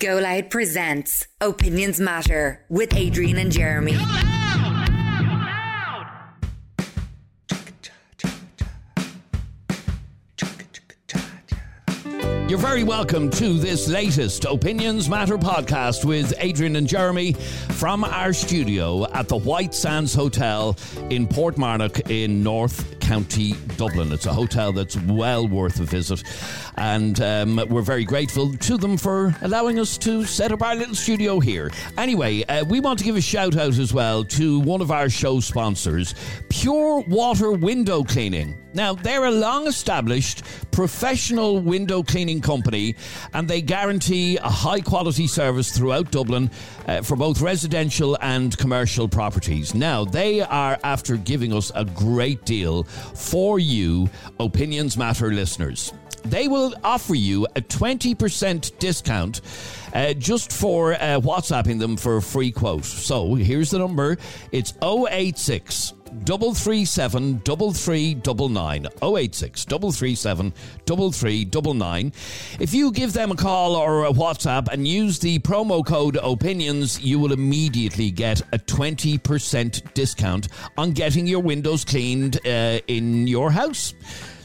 Go presents Opinions Matter with Adrian and Jeremy. You're very welcome to this latest Opinions Matter podcast with Adrian and Jeremy from our studio at the White Sands Hotel in Portmarnock in North County Dublin. It's a hotel that's well worth a visit, and um, we're very grateful to them for allowing us to set up our little studio here. Anyway, uh, we want to give a shout out as well to one of our show sponsors, Pure Water Window Cleaning. Now, they're a long established professional window cleaning company and they guarantee a high quality service throughout Dublin uh, for both residential and commercial properties. Now, they are after giving us a great deal for you, Opinions Matter listeners. They will offer you a 20% discount uh, just for uh, WhatsApping them for a free quote. So here's the number it's 086 double three seven double three double nine oh eight six double three seven double three double nine. If you give them a call or a WhatsApp and use the promo code opinions, you will immediately get a twenty percent discount on getting your windows cleaned uh, in your house.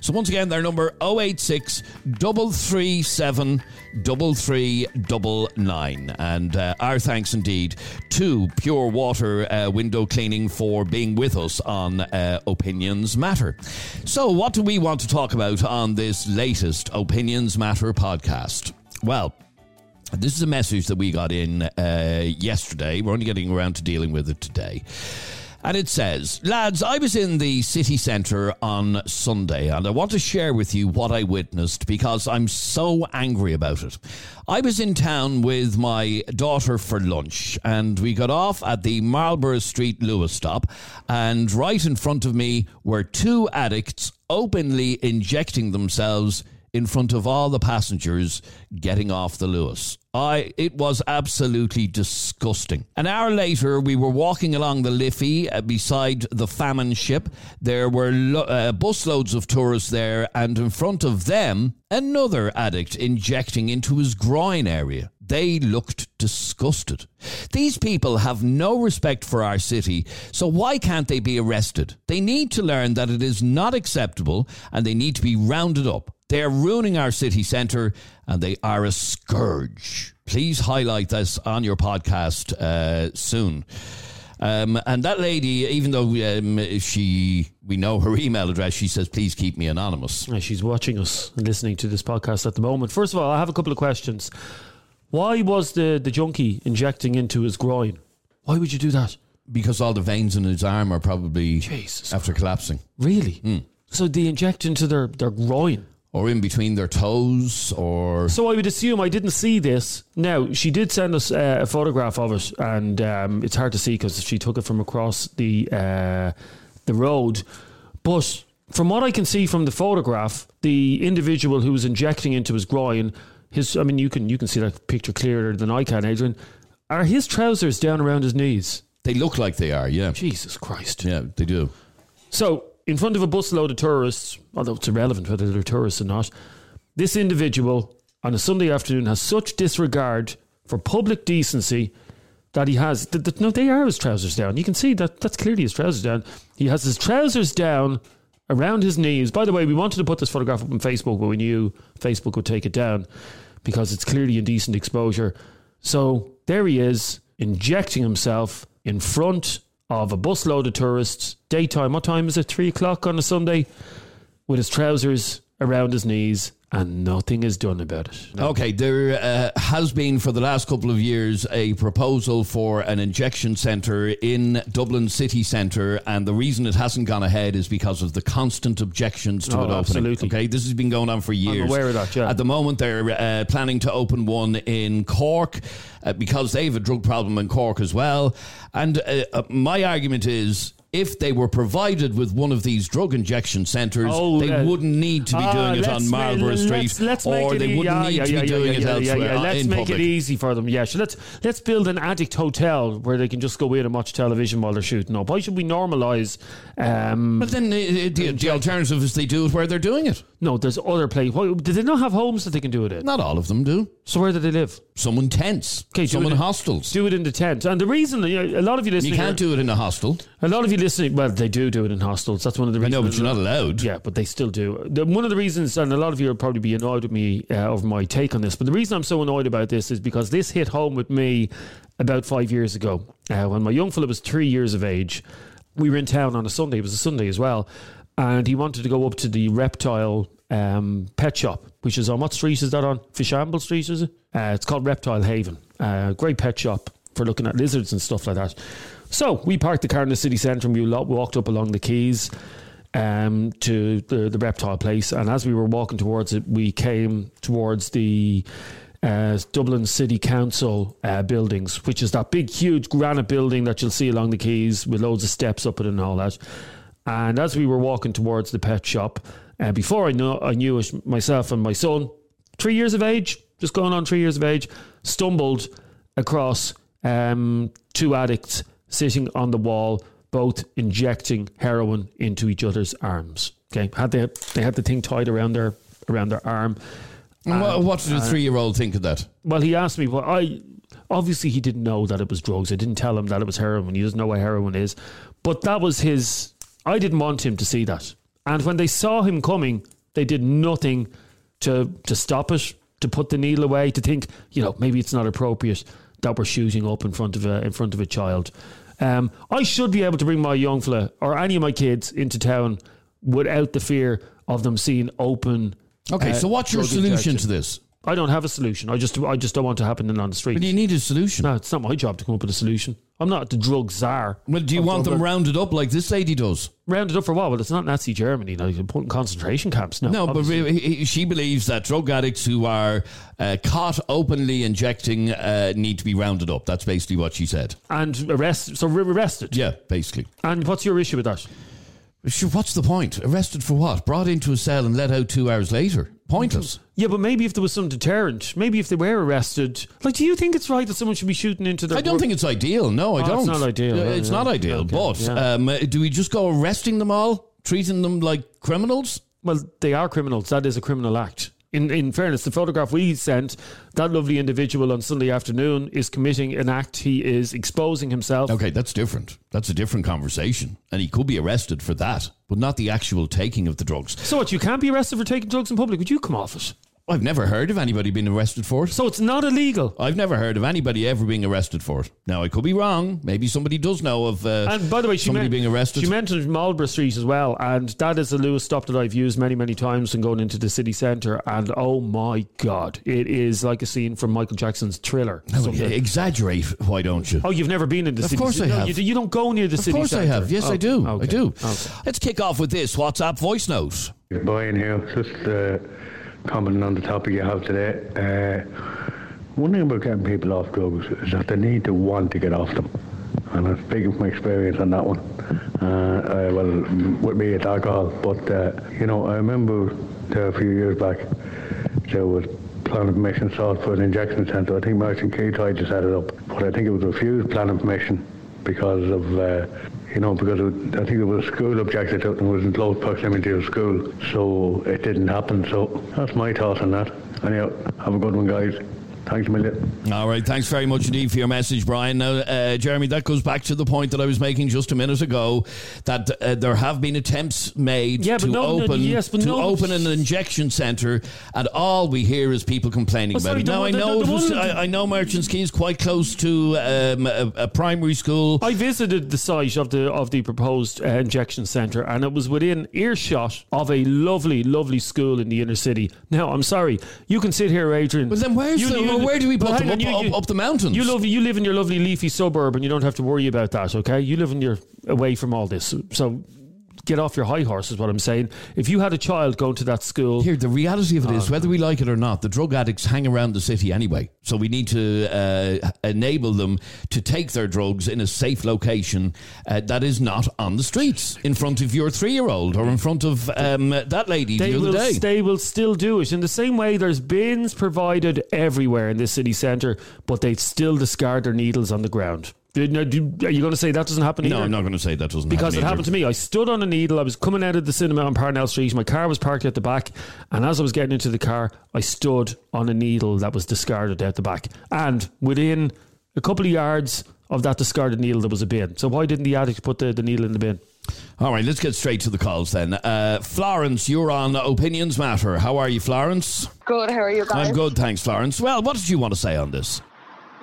So once again, their number 086 337 3399. And uh, our thanks indeed to Pure Water uh, Window Cleaning for being with us on uh, Opinions Matter. So, what do we want to talk about on this latest Opinions Matter podcast? Well, this is a message that we got in uh, yesterday. We're only getting around to dealing with it today. And it says, Lads, I was in the city centre on Sunday and I want to share with you what I witnessed because I'm so angry about it. I was in town with my daughter for lunch and we got off at the Marlborough Street Luas stop and right in front of me were two addicts openly injecting themselves in front of all the passengers getting off the Luas. I it was absolutely disgusting. An hour later, we were walking along the Liffey uh, beside the famine ship. There were lo- uh, busloads of tourists there, and in front of them, another addict injecting into his groin area. They looked disgusted. These people have no respect for our city, so why can't they be arrested? They need to learn that it is not acceptable and they need to be rounded up. They are ruining our city centre and they are a scourge. Please highlight this on your podcast uh, soon. Um, and that lady, even though um, she, we know her email address, she says, please keep me anonymous. Yeah, She's watching us and listening to this podcast at the moment. First of all, I have a couple of questions. Why was the, the junkie injecting into his groin? Why would you do that? Because all the veins in his arm are probably Jesus after collapsing. Really? So they inject into their, their groin. Or in between their toes, or. So I would assume I didn't see this. Now she did send us uh, a photograph of it, and um, it's hard to see because she took it from across the uh, the road. But from what I can see from the photograph, the individual who was injecting into his groin, his I mean you can you can see that picture clearer than I can, Adrian. Are his trousers down around his knees? They look like they are, yeah. Jesus Christ! Yeah, they do. So, in front of a busload of tourists, although it's irrelevant whether they're tourists or not, this individual on a Sunday afternoon has such disregard for public decency that he has. Th- th- no, they are his trousers down. You can see that that's clearly his trousers down. He has his trousers down around his knees. By the way, we wanted to put this photograph up on Facebook, but we knew Facebook would take it down because it's clearly indecent exposure. So there he is, injecting himself in front of a busload of tourists. Daytime. What time is it? Three o'clock on a Sunday, with his trousers around his knees, and nothing is done about it. Okay, there uh, has been for the last couple of years a proposal for an injection centre in Dublin city centre, and the reason it hasn't gone ahead is because of the constant objections to Oh, it opening. absolutely. Okay, this has been going on for years. aware of that, yeah. At the moment, they're uh, planning to open one in Cork uh, because they have a drug problem in Cork as well. And uh, uh, my argument is. If they were provided with one of these drug injection centres, Oh, they uh, wouldn't need to be Ah, doing it on ma- Marlborough Street, let's- let's or they e- wouldn't yeah, need yeah, to be yeah, doing yeah, it elsewhere uh, Let's make public. it easy for them. Yeah, so let's let's build an addict hotel where they can just go in and watch television while they're shooting up. Why should we normalise? Um, But then uh, the, the alternative is they do it where they're doing it. No, there's other places. What, do they not have homes that they can do it in? Not all of them do. So where do they live? Some in tents, Okay, some in hostels. Do it in the tent. And the reason, you know, a lot of you listening, you can't do it in a hostel. a lot of you listening. Well, they do do it in hostels. That's one of the I reasons. know, but you're not allowed. Yeah, but they still do. The, one of the reasons, and a lot of you will probably be annoyed with me uh, over my take on this, but the reason I'm so annoyed about this is because this hit home with me about five years ago. Uh, when my young fella was three years of age, we were in town on a Sunday. It was a Sunday as well. And he wanted to go up to the reptile um, pet shop, which is on what street is that on? Fishamble Street, is it? Uh, it's called Reptile Haven. Uh, great pet shop for looking at lizards and stuff like that. So we parked the car in the city centre and we walked up along the quays um, to the, the reptile place. And as we were walking towards it, we came towards the uh, Dublin City Council uh, buildings, which is that big, huge granite building that you'll see along the quays with loads of steps up it and all that. And as we were walking towards the pet shop, uh, before I know I knew it, myself and my son, three years of age, just going on three years of age, stumbled across um, two addicts sitting on the wall, both injecting heroin into each other's arms. Okay, had they they had the thing tied around their around their arm. And what, what did a three-year-old think of that? Well, he asked me. Well, I obviously he didn't know that it was drugs. I didn't tell him that it was heroin. He doesn't know what heroin is. But that was his. I didn't want him to see that. And when they saw him coming, they did nothing to to stop it, to put the needle away, to think, you know, maybe it's not appropriate that we're shooting up in front of a in front of a child. Um, I should be able to bring my young fella or any of my kids into town without the fear of them seeing open. Okay, uh, so what's your solution injection. to this? I don't have a solution. I just I just don't want to happen on the street. But you need a solution. No, it's not my job to come up with a solution. I'm not the drug czar. Well, do you of want them rounded up like this lady does? rounded up for what? Well, it's not Nazi Germany. No, you can put in concentration camps. No, No, but obviously. re- he- she believes that drug addicts who are uh, caught openly injecting uh, need to be rounded up. That's basically what she said. and arrest. So arrested. Yeah, basically. And what's your issue with that? Sure, what's the point? Arrested for what? Brought into a cell and let out two hours later? Pointless. Yeah, but maybe if there was some deterrent, maybe if they were arrested, like, do you think it's right that someone should be shooting into their? I don't work- think it's ideal. No, I Oh, don't. it's not ideal. It's yeah. not ideal. Okay, But yeah. um, uh, do we just go arresting them all, treating them like criminals? Well, they are criminals. That is a criminal act. In, in fairness, the photograph we sent, that lovely individual on Sunday afternoon is committing an act. He is exposing himself. Okay, that's different. That's a different conversation. And he could be arrested for that, but not the actual taking of the drugs. So what? You can't be arrested for taking drugs in public. Would you come off it? I've never heard of anybody being arrested for it. So it's not illegal. I've never heard of anybody ever being arrested for it. Now, I could be wrong. Maybe somebody does know of uh, And by the way, she somebody men- being arrested. She mentioned Marlborough Street as well, and that is a Luas stop that I've used many, many times when going into the city centre. And oh my god, it is like a scene from Michael Jackson's Thriller. Oh, Something- yeah, exaggerate, why don't you? Oh, you've never been in the Of city? Of course I no, have. You, you don't go near the of city Of course I have. Yes, I Okay, do. I do. okay. Let's kick off with this WhatsApp voice note. Brian here, just uh, commenting on the topic you have today. Uh, one thing about getting people off drugs is that they need to want to get off them. And I'm speaking from experience on that one. Uh, uh, well, with me, it's alcohol. But, uh, you know, I remember a few years back, there was planning permission sought for an injection centre. I think Merchant Quay tried to set it up, but I think it was refused planning permission because of, uh, you know, because it I think it was a school objected and it was in close proximity to school, so it didn't happen. So that's my thoughts on that. Anyhow, have a good one, guys. Thanks a million. All right, thanks very much indeed for your message, Brian. Now, uh, Jeremy, that goes back to the point that I was making just a minute ago that uh, there have been attempts made Yeah, to no- no, open yes, to no- open an injection centre, and all we hear is people complaining Oh, about sorry, it. Now, one- I the- know the- it the was, I, I know Merchants Quay is quite close to um, a, a primary school. I visited the site of the of the proposed uh, injection centre, and it was within earshot of a lovely, lovely school in the inner city. Now, I'm sorry, you can sit here, Adrian. But then where's You- the- you- where do we put hang them? Up- up- up the mountains? You love you live in your lovely leafy suburb, and you don't have to worry about that. Okay, you live in your away from all this, so. Get off your high horse is what I'm saying. If you had a child going to that school, Here, the reality of it Oh, is, whether we like it or not, the drug addicts hang around the city anyway. So we need to uh, enable them to take their drugs in a safe location uh, that is not on the streets, in front of your three-year-old or in front of um, that lady they the other will, day. they will still do it. In the same way, there's bins provided everywhere in this city centre, but they still discard their needles on the ground. Did- no, do- Are you going to say that doesn't happen No, either? I'm not going to say that doesn't happen. Because it happen happened to me. I stood on a needle. I was coming out of the cinema on Parnell Street. My car was parked at the back. And as I was getting into the car, I stood on a needle that was discarded out the back. And within a couple of yards of that discarded needle, there was a bin. So why didn't the addict put the, the needle in the bin? All right, let's get straight to the calls then. Uh, Florence, you're on Opinions Matter. How are you, Florence? Good, how are you guys? I'm good, thanks, Florence. Well, what did you want to say on this?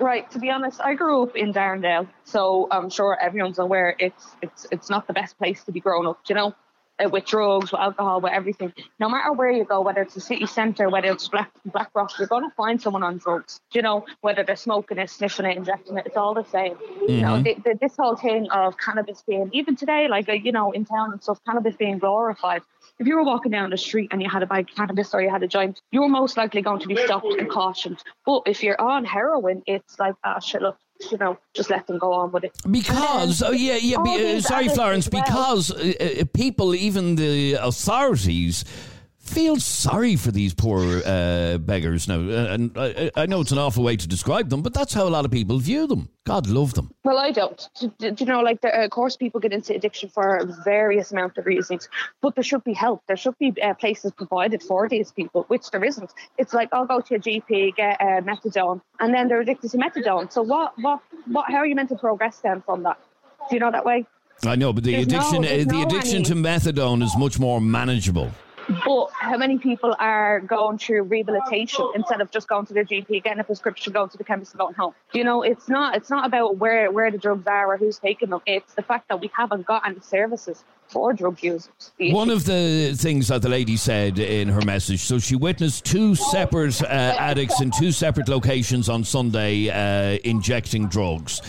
Right, to be honest, I grew up in Darndale, so I'm sure everyone's aware it's it's it's not the best place to be growing up, you know, uh, with drugs, with alcohol, with everything. No matter where you go, whether it's the city centre, whether it's Black Blackrock, you're going to find someone on drugs. You know, whether they're smoking it, sniffing it, injecting it, it's all the same. You know, Mm-hmm. the, the, this whole thing of cannabis being even today, like uh, you know, in town and stuff, cannabis being glorified. If you were walking down the street and you had a bag of cannabis or you had a joint, you're most likely going to be stopped and cautioned. But if you're on heroin, it's like, ah, shit, look, you know, just let them go on with it. Because, oh yeah, yeah. Be, uh, sorry, Florence. well. Because uh, uh, people, even the authorities, feel sorry for these poor uh, beggars now. Uh, and I, I know it's an awful way to describe them, but that's how a lot of people view them. God love them. Well, I don't. Do, do you know, like, the, uh, of course, people get into addiction for various amount of reasons, but there should be help. There should be uh, places provided for these people, which there isn't. It's like I'll go to a GP, get uh, methadone, and then they're addicted to methadone. So what, what, what? How are you meant to progress then from that? Do you know that way? I know, but the There's addiction, there's uh, the no addiction any- to methadone is much more manageable. But how many people are going through rehabilitation instead of just going to their GP, getting a prescription, going to the chemist, and going home? You know, it's not it's not about where where the drugs are or who's taking them. It's the fact that we haven't got any services for drug users. One of the things that the lady said in her message, so she witnessed two separate uh, addicts in two separate locations on Sunday uh, injecting drugs.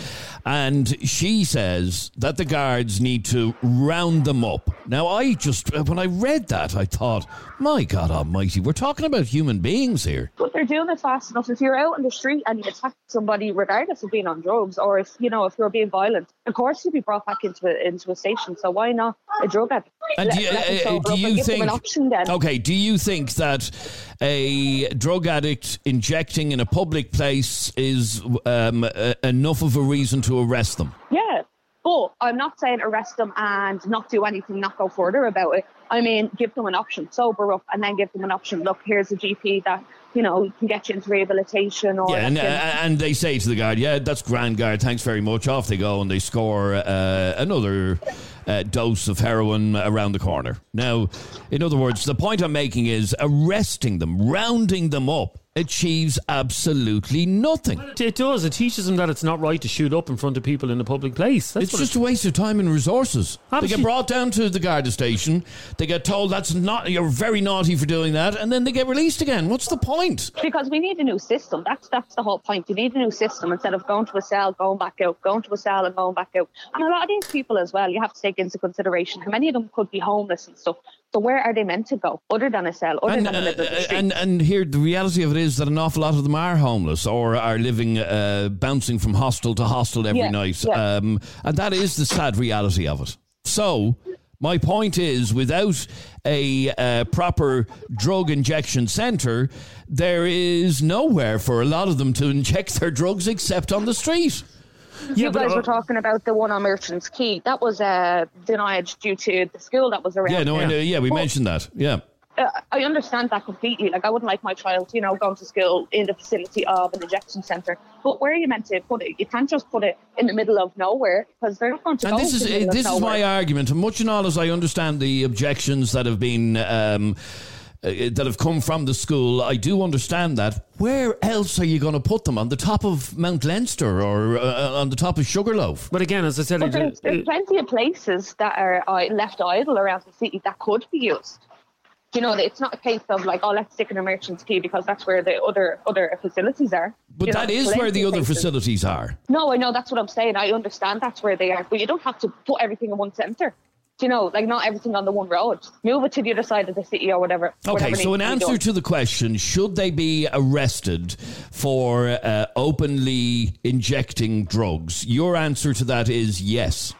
And she says that the guards need to round them up. Now, I just, uh, when I read that, I thought, my God almighty, we're talking about human beings here. but they're doing it fast enough. If you're out on the street and you attack somebody, regardless of being on drugs, or if you know if you're being violent, of course you'll be brought back into a, into a station. So why not a drug addict? And do you, uh, do you think? an option then? Okay, do you think that a drug addict injecting in a public place is um, uh, enough of a reason to arrest them? Yeah. But I'm not saying arrest them and not do anything, not go further about it. I mean, give them an option, sober up, and then give them an option. Look, here's a GP that, you know, can get you into rehabilitation or. Yeah, and, uh, and they say to the guard, "Yeah, that's grand, guard. Thanks very much." Off they go, and they score uh, another uh, dose of heroin around the corner. Now, in other words, the point I'm making is arresting them, rounding them up, achieves absolutely nothing. It does. It teaches them that it's not right to shoot up in front of people in a public place. That's It's just it- a waste of time and resources. They get brought down to the Garda station. They get told that's not you're very naughty for doing that, and then they get released again. What's the point? because we need a new system. That's that's the whole point. You need a new system instead of going to a cell, going back out, going to a cell and going back out. And a lot of these people as well, you have to take into consideration how many of them could be homeless and stuff. So where are they meant to go other than a cell, other And, than the middle of the uh, street? and and here the reality of it is that an awful lot of them are homeless or are living uh, bouncing from hostel to hostel every Yeah, night, yeah. um, and that is the sad reality of it. So. My point is, without a uh, proper drug injection centre, there is nowhere for a lot of them to inject their drugs except on the street. Yeah, you but, guys uh, were talking about the one on Merchants Quay. That was uh, denied due to the school that was around. Yeah, no, I know, yeah, we Well- mentioned that. Yeah. uh, I understand that completely. Like, I wouldn't like my child, you know, going to school in the facility of an injection centre. But where are you meant to put it? You can't just put it in the middle of nowhere because they're not going to And go this is the middle this is nowhere. my argument. And much and all as I understand the objections that have been um, that have come from the school, I do understand that. Where else are you going to put them? On the top of Mount Leinster or uh, on the top of Sugarloaf? but again, as I said, there's, there's plenty of places that are uh, left idle around the city that could be used. You know, it's not a case of like, oh, let's stick in a Merchants Quay because that's where the other other facilities are. But You know, that is where the other places. facilities are. No, I know that's what I'm saying. I understand that's where they are, but you don't have to put everything in one centre. Do you know, like not everything on the one road. Move it to the other side of the city or whatever. Okay, so in to answer to the question, should they be arrested for uh, openly injecting drugs? Your answer to that is yes.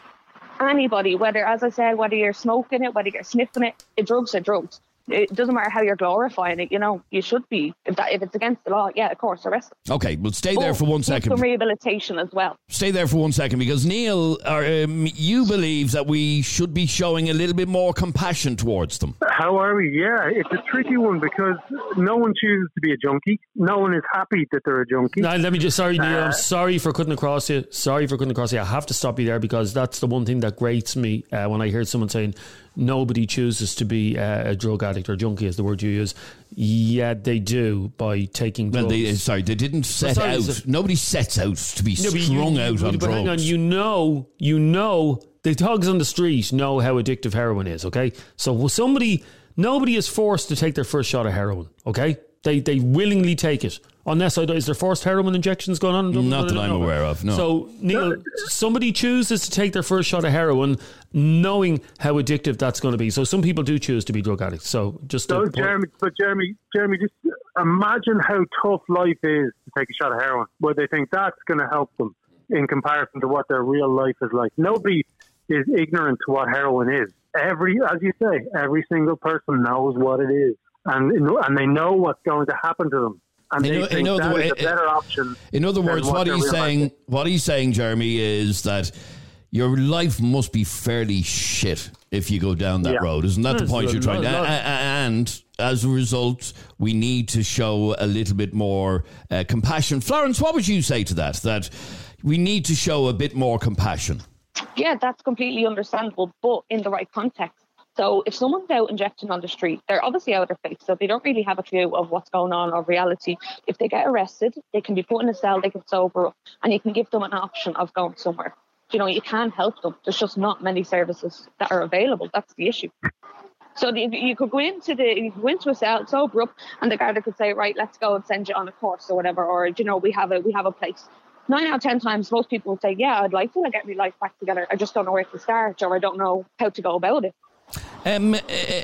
anybody, whether, as I said, whether you're smoking it, whether you're sniffing it, drugs are drugs. It doesn't matter how you're glorifying it. You know, you should be if that if it's against the law. Yeah, of course, arrest them. Okay, well, stay there But for one second. Some rehabilitation as well. Stay there for one second because Neil, um, you believe that we should be showing a little bit more compassion towards them. How are we? Yeah, it's a tricky one because no one chooses to be a junkie. No one is happy that they're a junkie. Now, let me just sorry, Neil. Uh, I'm sorry for cutting across you. Sorry for cutting across you. I have to stop you there because that's the one thing that grates me uh, when I hear someone saying nobody chooses to be uh, a drug addict or junkie, is the word you use. Yeah, they do by taking Well, drugs. they, sorry, they didn't set sorry, out. so- Nobody sets out to be No, you- strung you- out on but drugs. hang on, you know, you know, the thugs on the street know how addictive heroin is. Okay, so somebody, nobody is forced to take their first shot of heroin. Okay, they they willingly take it. Unless I is there forced heroin injections going on? in Not that I'm know. aware of, no. So Neil, somebody chooses to take their first shot of heroin, knowing how addictive that's going to be. So some people do choose to be drug addicts. So just So, Jeremy, but Jeremy, Jeremy, just imagine how tough life is to take a shot of heroin, where they think that's going to help them in comparison to what their real life is like. Nobody is ignorant to what heroin is. Every, as you say, every single person knows what it is, and and they know what's going to happen to them, and In they o- in think other that way- is a better option. In other words, what their he's saying, is. what he's saying, Jeremy, is that your life must be fairly shit if you go down that Yeah. road. Isn't that the point you're trying to? lot- lot- a- a- And as a result, we need to show a little bit more uh, compassion. Florence, what would you say to that? That we need to show a bit more compassion. Yeah, that's completely understandable, but in the right context. So if someone's out injecting on the street, they're obviously out of their face, so they don't really have a clue of what's going on or reality. If they get arrested, they can be put in a cell, they can sober up, and you can give them an option of going somewhere. You know, you can help them. There's just not many services that are available. That's the issue. So the, you could go into the you could go into a cell, sober up, and the guard could say, right, let's go and send you on a course or whatever, or you know, we have a we have a place. Nine out of ten times, most people say, yeah, I'd like to get my life back together. I just don't know where to start, or I don't know how to go about it. Um, uh,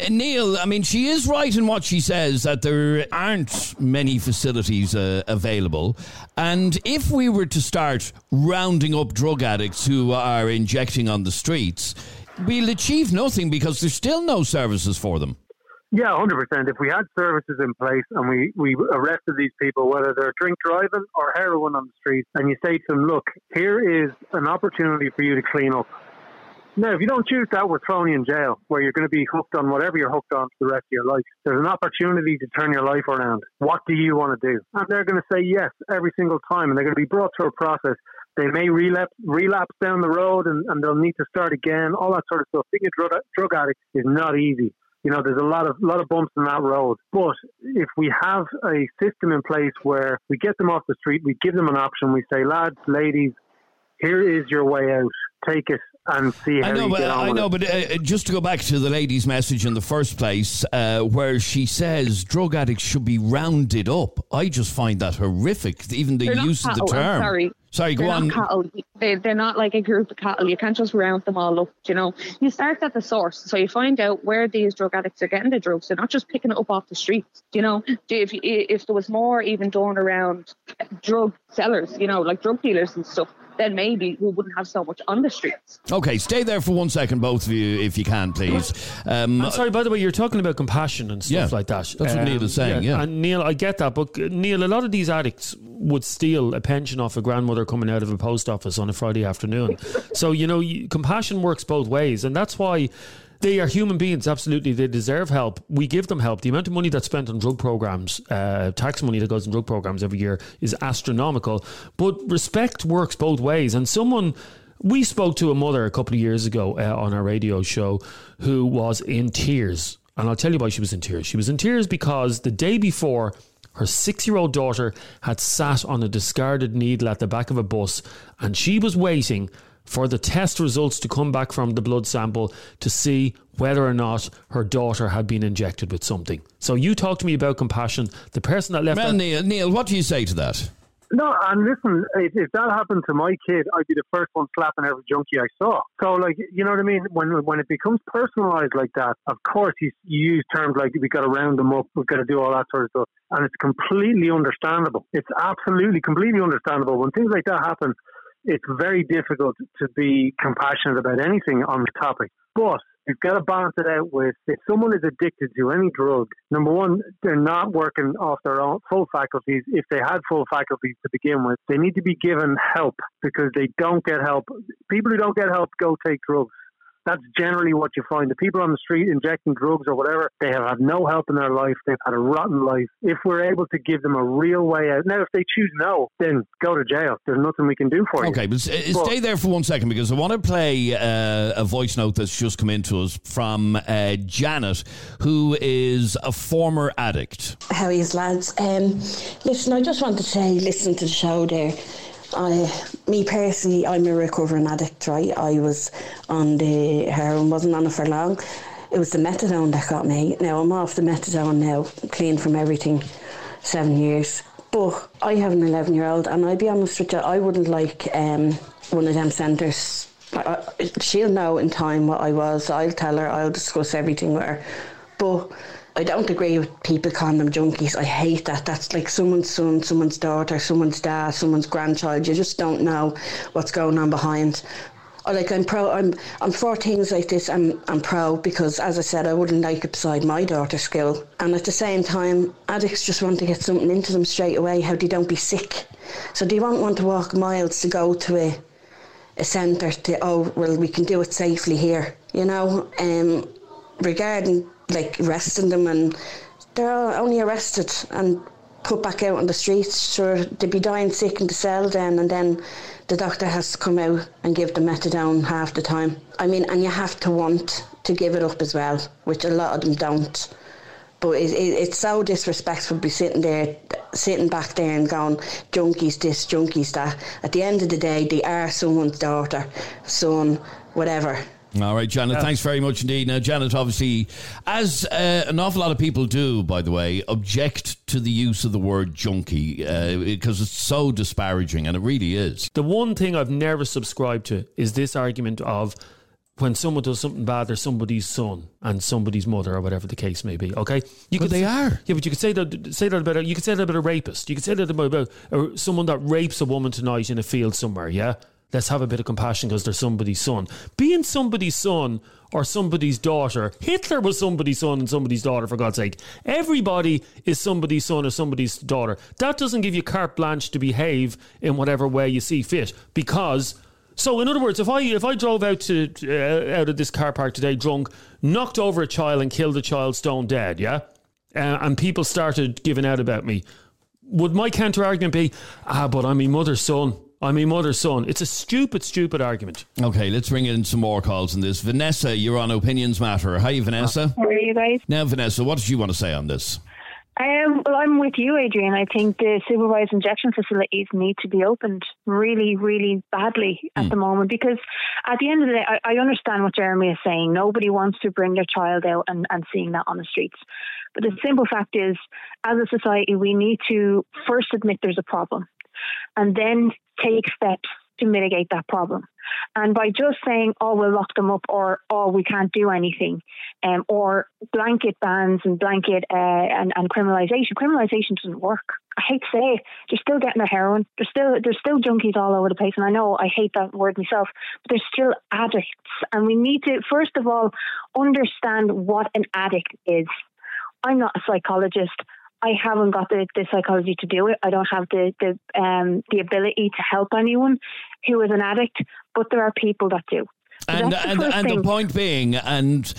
Neil, I mean, she is right in what she says that there aren't many facilities uh, available. And if we were to start rounding up drug addicts who are injecting on the streets, we'll achieve nothing because there's still no services for them. Yeah, hundred percent. If we had services in place and we, we arrested these people, whether they're drink driving or heroin on the streets, and you say to them, "Look, here is an opportunity for you to clean up." Now, if you don't choose that, we're throwing you in jail, where you're going to be hooked on whatever you're hooked on for the rest of your life. There's an opportunity to turn your life around. What do you want to do? And they're going to say yes every single time, and they're going to be brought through a process. They may relapse, relapse down the road, and, and they'll need to start again. All that sort of stuff. Being a drug, drug addict is not easy. You know, there's a lot of lot of bumps in that road. But if we have a system in place where we get them off the street, we give them an option, we say, lads, ladies, here is your way out. Take it and see how I know, you but get on I with know, it. but uh, just to go back to the lady's message in the first place, uh, where she says drug addicts should be rounded up. I just find that horrific. Even the They're use of the cattle, I'm term. sorry. Sorry, go they're on. Not cattle. They, they're not like a group of cattle. You can't just round them all up. You know, you start at the source, so you find out where these drug addicts are getting the drugs. They're not just picking it up off the streets. You know, if if there was more even done around drug sellers, you know, like drug dealers and stuff, then maybe we wouldn't have so much on the streets. Okay, stay there for one second, both of you, if you can, please. Um, I'm sorry, by the way, you're talking about compassion and stuff Yeah, like that. Um, that's what Neil is saying, yeah. And Neil, I get that, but uh, Neil, a lot of these addicts would steal a pension off a grandmother coming out of a post office on a Friday afternoon. so, you know, you, compassion works both ways. And that's why they are human beings. Absolutely. They deserve help. We give them help. The amount of money that's spent on drug programs, uh, tax money that goes in drug programs every year is astronomical. But respect works both ways. And someone. We spoke to a mother a couple of years ago uh, on our radio show who was in tears. And I'll tell you why she was in tears. She was in tears because the day before, her six year old daughter had sat on a discarded needle at the back of a bus and she was waiting for the test results to come back from the blood sample to see whether or not her daughter had been injected with something. So you talk to me about compassion. The person that left well, that- Neil, Neil, what do you say to that? No, and listen, if, if that happened to my kid, I'd be the first one slapping every junkie I saw. So, like, you know what I mean? When when it becomes personalised like that, of course, you, you use terms like we've got to round them up, we've got to do all that sort of stuff, and it's completely understandable. It's absolutely completely understandable when things like that happen. It's very difficult to be compassionate about anything on the topic, but You've got to balance it out with if someone is addicted to any drug, number one, they're not working off their own full faculties. If they had full faculties to begin with, they need to be given help because they don't get help. People who don't get help go take drugs. That's generally what you find. The people on the street injecting drugs or whatever, they have had no help in their life. They've had a rotten life. If we're able to give them a real way out, now if they choose no, then go to jail. There's nothing we can do for you. Okay, but, uh, stay there for one second because I want to play uh, a voice note that's just come into us from uh, Janet, who is a former addict. How is lads? Um, listen, I just want to say, listen to the show there. I, me personally, I'm a recovering addict, right? I was on the heroin, wasn't on it for long. It was the methadone that got me. Now I'm off the methadone now, clean from everything, seven years. But I have an 11 year old, and I'll be honest with you, I wouldn't like um, one of them centres. She'll know in time what I was. I'll tell her, I'll discuss everything with her. But I don't agree with people calling them junkies. I hate that. That's like someone's son, someone's daughter, someone's dad, someone's grandchild. You just don't know what's going on behind. Or like I'm pro. I'm I'm for things like this. I'm I'm pro because, as I said, I wouldn't like it beside my daughter's school. And at the same time, addicts just want to get something into them straight away. How they don't be sick. So they won't want to walk miles to go to a a centre to oh well we can do it safely here. You know, um, regarding like arresting them and they're only arrested and put back out on the streets. Sure, they'd be dying sick in the cell then, and then the doctor has to come out and give the methadone half the time. I mean, and you have to want to give it up as well, which a lot of them don't. But it, it, it's so disrespectful to be sitting there, sitting back there and going, junkies this, junkies that. At the end of the day, they are someone's daughter, son, whatever. All right, Janet, yeah. thanks very much indeed. Now, Janet, obviously, as uh, an awful lot of people do, by the way, object to the use of the word junkie uh, because it's so disparaging, and it really is. The one thing I've never subscribed to is this argument of when someone does something bad, they're somebody's son and somebody's mother, or whatever the case may be. Okay, you could they are. Yeah, but you could say that say that about a, you could say that about a rapist. You could say that about, about uh, someone that rapes a woman tonight in a field somewhere. Yeah, let's have a bit of compassion because they're somebody's son. Being somebody's son or somebody's daughter, Hitler was somebody's son and somebody's daughter, for God's sake. Everybody is somebody's son or somebody's daughter. That doesn't give you carte blanche to behave in whatever way you see fit because. So, in other words, if I if I drove out to uh, out of this car park today drunk, knocked over a child and killed a child stone dead, yeah, uh, and people started giving out about me, would my counter argument be, ah, but I'm my mother's son? I'm my mother's son. It's a stupid, stupid argument. Okay, let's bring in some more calls on this. Vanessa, you're on Opinions Matter. Hi, Vanessa. How are you guys? Now, Vanessa, what did you want to say on this? Um, well, I'm with you, Adrian. I think the supervised injection facilities need to be opened really, really badly at mm. the moment because at the end of the day, I, I, understand what Jeremy is saying. Nobody wants to bring their child out and, and seeing that on the streets. But the simple fact is, as a society, we need to first admit there's a problem and then take steps to mitigate that problem. And by just saying, oh, we'll lock them up or, oh, we can't do anything, um, or blanket bans and blanket uh, and, and criminalisation, criminalisation doesn't work. I hate to say it, they're still getting their heroin. There's still there's still junkies all over the place, and I know I hate that word myself, but there's still addicts, and we need to first of all understand what an addict is. I'm not a psychologist. I haven't got the, the psychology to do it. I don't have the the um, the ability to help anyone who is an addict, but there are people that do. So and and, and the point being, and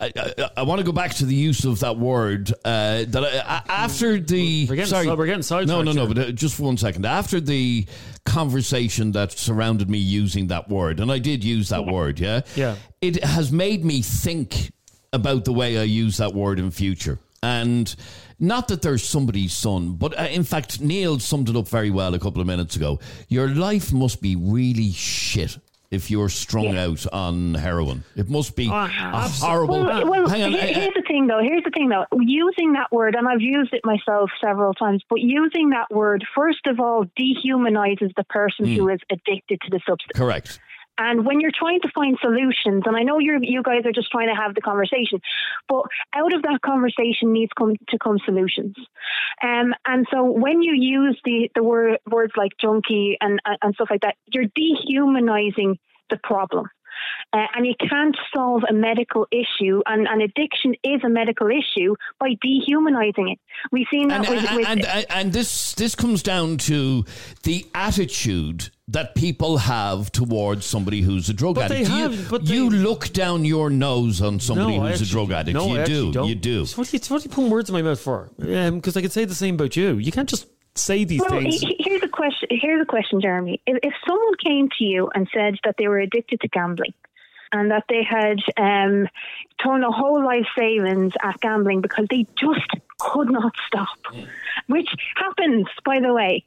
I, I, I, want to go back to the use of that word. Uh, that I, after the we're getting, sorry, we're getting sidetracked. No, no, no. But uh, just one second. After the conversation that surrounded me using that word, and I did use that word, yeah, yeah, it has made me think about the way I use that word in future, and not that there's somebody's son, but uh, in fact, Neil summed it up very well a couple of minutes ago. Your life must be really shit if you're strung yeah. out on heroin. It must be a horrible. Well, well hang on. Here's the thing, though. Here's the thing, though. Using that word, and I've used it myself several times, but using that word, first of all, dehumanizes the person mm. who is addicted to the substance. Correct. And when you're trying to find solutions, and I know you you guys are just trying to have the conversation, but out of that conversation needs come to come solutions. Um, and so when you use the the word, words like junkie and and stuff like that, you're dehumanizing the problem. Uh, and you can't solve a medical issue, and, and addiction is a medical issue, by dehumanizing it. We've seen that and, with. and, with and, and, and this this comes down to the attitude that people have towards somebody who's a drug But addict. they you, have- but you they- look down your nose on somebody I who's a drug addict. no, you actually do. don't. You do. So what, are you, what are you putting words in my mouth for? Because I could say the same about you. You can't just say these Well, things. here's a question. Here's a question, Jeremy. If, if someone came to you and said that they were addicted to gambling, and that they had um, thrown a whole life savings at gambling because they just could not stop, which happens, by the way.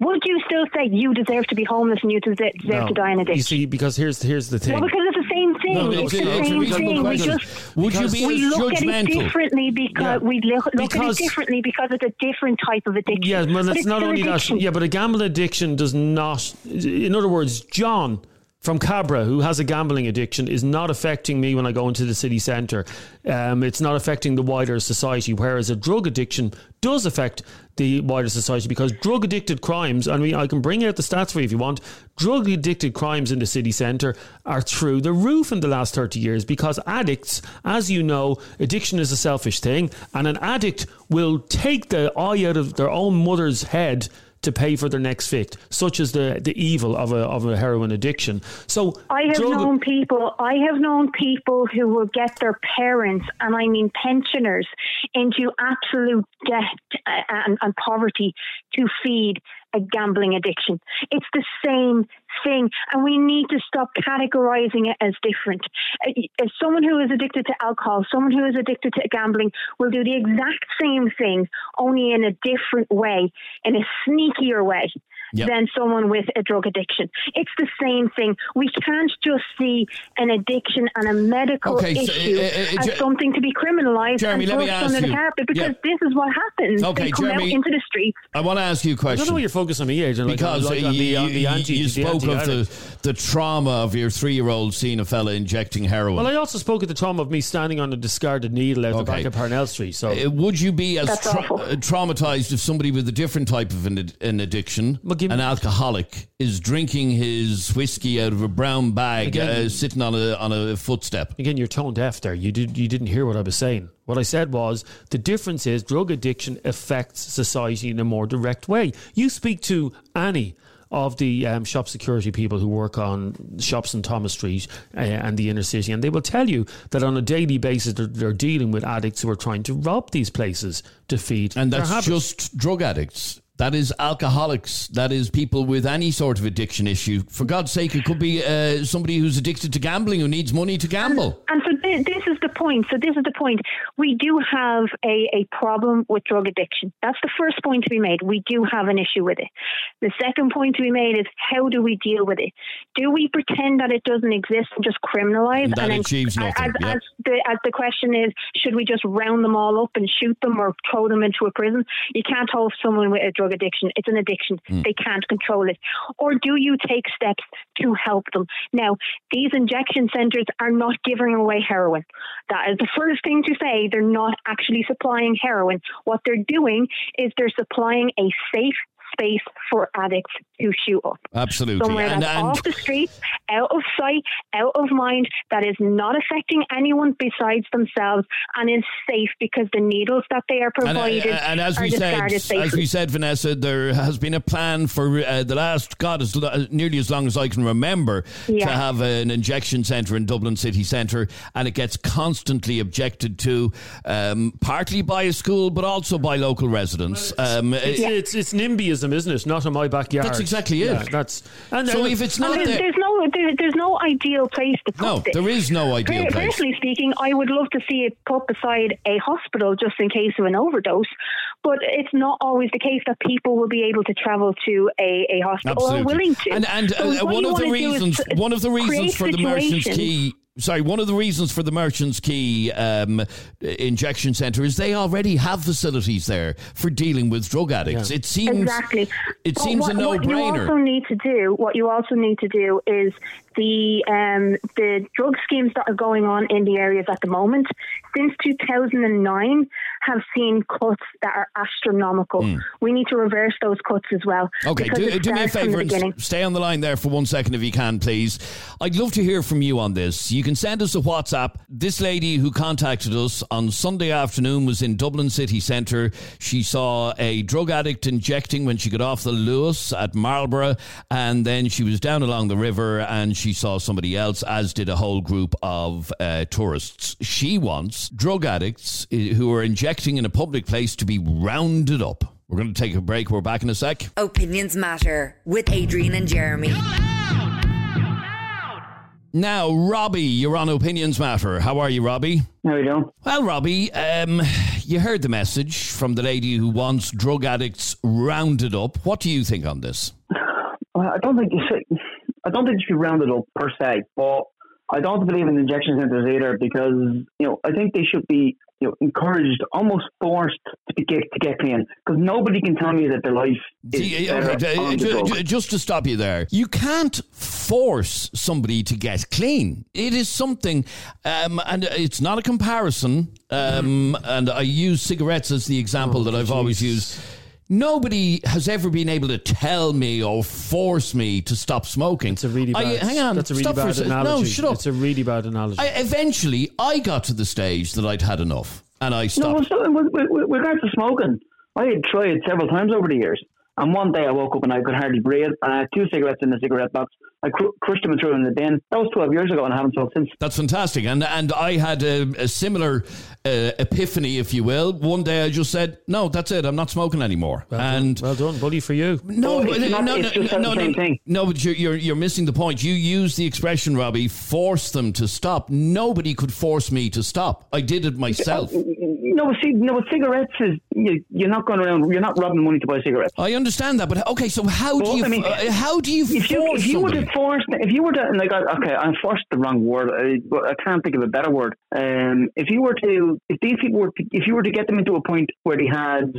Would you still say you deserve to be homeless and you deserve, deserve to die in a ditch? You see, because here's here's the thing. Well, because the same thing. No, it's it's- the it's same thing. We just Would you be we look at it differently because Yeah. we look, look Because- at it differently because it's a different type of addiction. Yeah, well, But it's not only addiction. that. Yeah, but a gambling addiction does not. In other words, John from Cabra, who has a gambling addiction, is not affecting me when I go into the city centre. Um, it's not affecting the wider society. Whereas a drug addiction does affect the wider society because drug addicted crimes. I mean, I can bring out the stats for you if you want. Drug addicted crimes in the city centre are through the roof in the last 30 years because addicts, as you know, addiction is a selfish thing, and an addict will take the eye out of their own mother's head to pay for their next fix, such as the, the evil of a of a heroin addiction. So I have drug- known people. I have known people who will get their parents, and I mean pensioners, into absolute debt uh, and, and poverty to feed a gambling addiction. It's the same thing, and we need to stop categorizing it as different. Uh, As someone who is addicted to alcohol, someone who is addicted to gambling will do the exact same thing, only in a different way, in a sneakier way Yep. than someone with a drug addiction. It's the same thing. We can't just see an addiction and a medical Okay, so, issue uh, uh, as Jer- something to be criminalised and let me ask under the you- carpet because yeah. this is what happens. Okay, they come Jeremy, out into the streets. I want to ask you a I don't know question. why you're focused on me, Adrian. Like, because like on you, the, on the you- anti, you the spoke of the, the trauma of your three year old seeing a fella injecting heroin. Well, I also spoke at the trauma of me standing on a discarded needle out the back of Parnell Street. So Uh, would you be as tra- uh, traumatized if somebody with a different type of an, ad- an addiction, Well, give- an alcoholic, is drinking his whiskey out of a brown bag, Again- uh, sitting on a on a footstep? Again, you're tone deaf there. You did you didn't hear what I was saying. What I said was the difference is drug addiction affects society in a more direct way. You speak to Annie of the um, shop security people who work on shops in Thomas Street uh, and the inner city, and they will tell you that on a daily basis they're, they're dealing with addicts who are trying to rob these places to feed And that's just drug addicts. That is alcoholics. That is people with any sort of addiction issue. For God's sake, it could be uh, somebody who's addicted to gambling who needs money to gamble. And so thi- this is the point. So this is the point. We do have a, a problem with drug addiction. That's the first point to be made. We do have an issue with it. The second point to be made is how do we deal with it? Do we pretend that it doesn't exist and just criminalize? And that then- achieves nothing, As, yeah. as, the, as the question is, should we just round them all up and shoot them or throw them into a prison? You can't hold someone with a drug addiction. It's an addiction. Hmm. They can't control it. Or do you take steps to help them? Now, these injection centres are not giving away heroin. That is the first thing to say. They're not actually supplying heroin. What they're doing is they're supplying a safe space for addicts to shoot up. Absolutely. Somewhere And, that's and off the street, out of sight, out of mind, that is not affecting anyone besides themselves and is safe because the needles that they are And, uh, provided and as are we said, discarded as we said, Vanessa, there has been a plan for uh, the last God, as lo- nearly as long as I can remember, to have an injection centre in Dublin city centre, and it gets constantly objected to, um, partly by a school, but also by local residents. Um, It's, it- it's it's NIMBYism, isn't it? Not in my backyard. That's exactly it. Yeah, that's and so and- if it's not there's, there, there's no there, there's no ideal place to put no, this. there is no ideal Per- place. Personally speaking, I would love to see it put beside a hospital just in case of an overdose, but it's not always the case that people will be able to travel to a, a hospital or are Absolutely. willing to. And and So uh, one of the wanna do reasons, one of the reasons for the Merchants situations- Key. Sorry, one of the reasons for the Merchants Quay um, injection centre is they already have facilities there for dealing with drug addicts. Yeah. It seems Exactly. It But seems what, a What you also need to do, what you also need to do, is the um, the drug schemes that are going on in the areas at the moment. Since 2009, have seen cuts that are astronomical. We need to reverse those cuts as well. Okay, do, do me a starts from the favour and stay on the line there for one second if you can, please. I'd love to hear from you on this. You can send us a WhatsApp. This lady who contacted us on Sunday afternoon was in Dublin city centre. She saw a drug addict injecting when she got off the Luas at Marlborough, and then she was down along the river and she saw somebody else, as did a whole group of uh, tourists. She wants drug addicts uh, who are injecting in a public place to be rounded up. We're going to take a break. We're back in a sec. Opinions Matter with Adrian and Jeremy. Now, Robbie, you're on Opinions Matter. How are you, Robbie? How are you doing? Well, Robbie, um, you heard the message from the lady who wants drug addicts rounded up. What do you think on this? Well, I don't think you should. I don't think you should round it up per se, but I don't believe in injection centers either because you know I think they should be you know encouraged, almost forced to get to get clean because nobody can tell me that their life is See, better okay, on the ju- drug. just to stop you there, you can't force somebody to get clean. It is something, um, and it's not a comparison. Um, and I use cigarettes as the example that I've always used. Nobody has ever been able to tell me or force me to stop smoking. It's a really I- bad. hang on, That's a really stop for a bad sec- analogy. No, shut up. It's a really bad analogy. I, eventually, I got to the stage that I'd had enough, and I No, stopped. well, so with, with, with regards to smoking, I had tried several times over the years. And one day I woke up and I could hardly breathe. And I had two cigarettes in the cigarette box. I cr- crushed them and threw them in the bin. That was 12 years ago and I haven't smoked since. That's fantastic, and and I had a, a similar uh, epiphany, if you will. One day I just said, "No, that's it. I'm not smoking anymore." well, and done, well done, buddy, for you. no, Well, it's no, not- no, it's no, no, no, same no, thing. no, but you're, you're you're missing the point. You use the expression, Robbie, force them to stop. Nobody could force me to stop. I did it myself. No, but see, no, but cigarettes is you, you're not going around. You're not robbing money to buy cigarettes. I understand that, but okay. So how do you I mean, uh, how do you If you force if you were somebody? To force, if you were to like, okay, I'm forced the wrong word. I, I can't think of a better word. Um, if you were to, if these people were, to, if you were to get them into a point where they had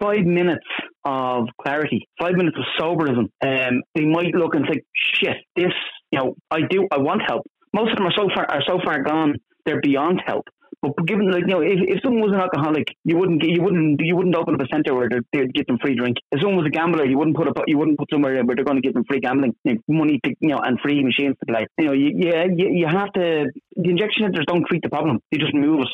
five minutes of clarity, five minutes of soberism, um, they might look and think, shit, this, you know, I do, I want help. Most of them are so far are so far gone, they're beyond help. But given like you know, if, if someone was an alcoholic, you wouldn't get, you wouldn't you wouldn't open up a centre where they'd- they'd give them free drink. If someone was a gambler, you wouldn't put up you wouldn't put somewhere where they're going to give them free gambling you know, money to you know and free machines to play. You know, you, yeah, you, you have to. The injection centres don't treat the problem; they just move it.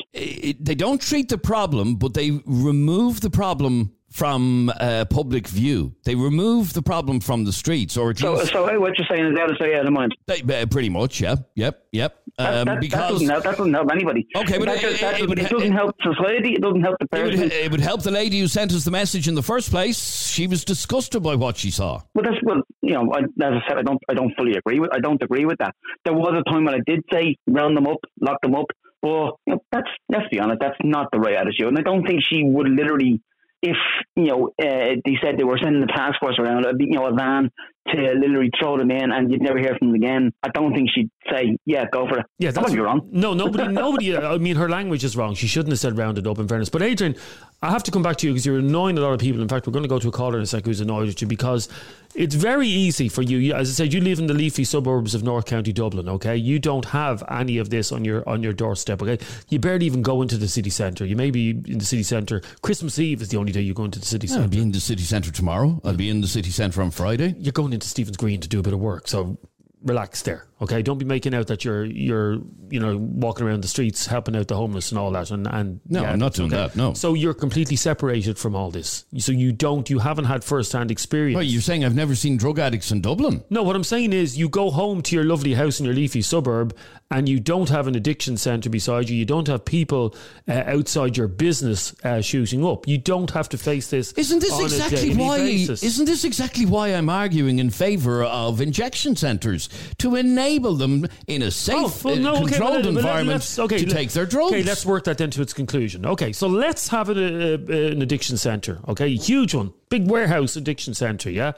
it- they don't treat the problem, but they remove the problem from uh, public view. They remove the problem from the streets, or at So, least so what you're saying is out of sight, out of mind. they, uh, pretty much. Yeah, yep, yep. That, Um, that, that because doesn't help. That doesn't help anybody. Okay, but that, it- that it- it doesn't- would it doesn't help society. It doesn't help the it would, it would help the lady who sent us the message in the first place. She was disgusted by what she saw. Well, that's well, you know, I, as I said, I don't, I don't fully agree with, I don't agree with that. There was a time when I did say round them up, lock them up, but you know, that's let's be honest, that's not the right attitude, and I don't think she would literally, if you know, uh, they said they were sending the task force around, you know, a van to literally throw them in, and you'd never hear from them again. I don't think she'd say, yeah, go for it. Yeah, I that's might be wrong. No, nobody, nobody. Uh, I mean, her language is wrong. She shouldn't have said rounded up. In fairness, but Adrian, I have to come back to you because you're annoying a lot of people. In fact, we're going to go to a caller in a sec who's annoyed at you because it's very easy for you. You- As I said, you live in the leafy suburbs of North County Dublin. Okay, you don't have any of this on your on your doorstep. Okay, you barely even go into the city centre. You may be in the city centre. Christmas Eve is the only day you go into the city centre. I'll be in the city centre tomorrow. I'll be in the city centre on Friday. You're going into Stephen's Green to do a bit of work, so relax there. Okay, don't be making out that you're you're you know walking around the streets helping out the homeless and all that. And and No, I'm not doing that, no. So you're completely separated from all this. So you don't, you haven't had first hand experience. Well, you're saying I've never seen drug addicts in Dublin. No, what I'm saying is you go home to your lovely house in your leafy suburb and you don't have an addiction centre beside you. You don't have people uh, outside your business uh, shooting up. You don't have to face this. Isn't this exactly why? basis. Isn't this exactly why I'm arguing in favour of injection centres to enable them in a safe, well, uh, no, controlled well, well, environment okay, to take their drugs? Okay, let's work that then to its conclusion. Okay, so let's have an, uh, an addiction centre. Okay, huge one, big warehouse addiction centre. Yeah,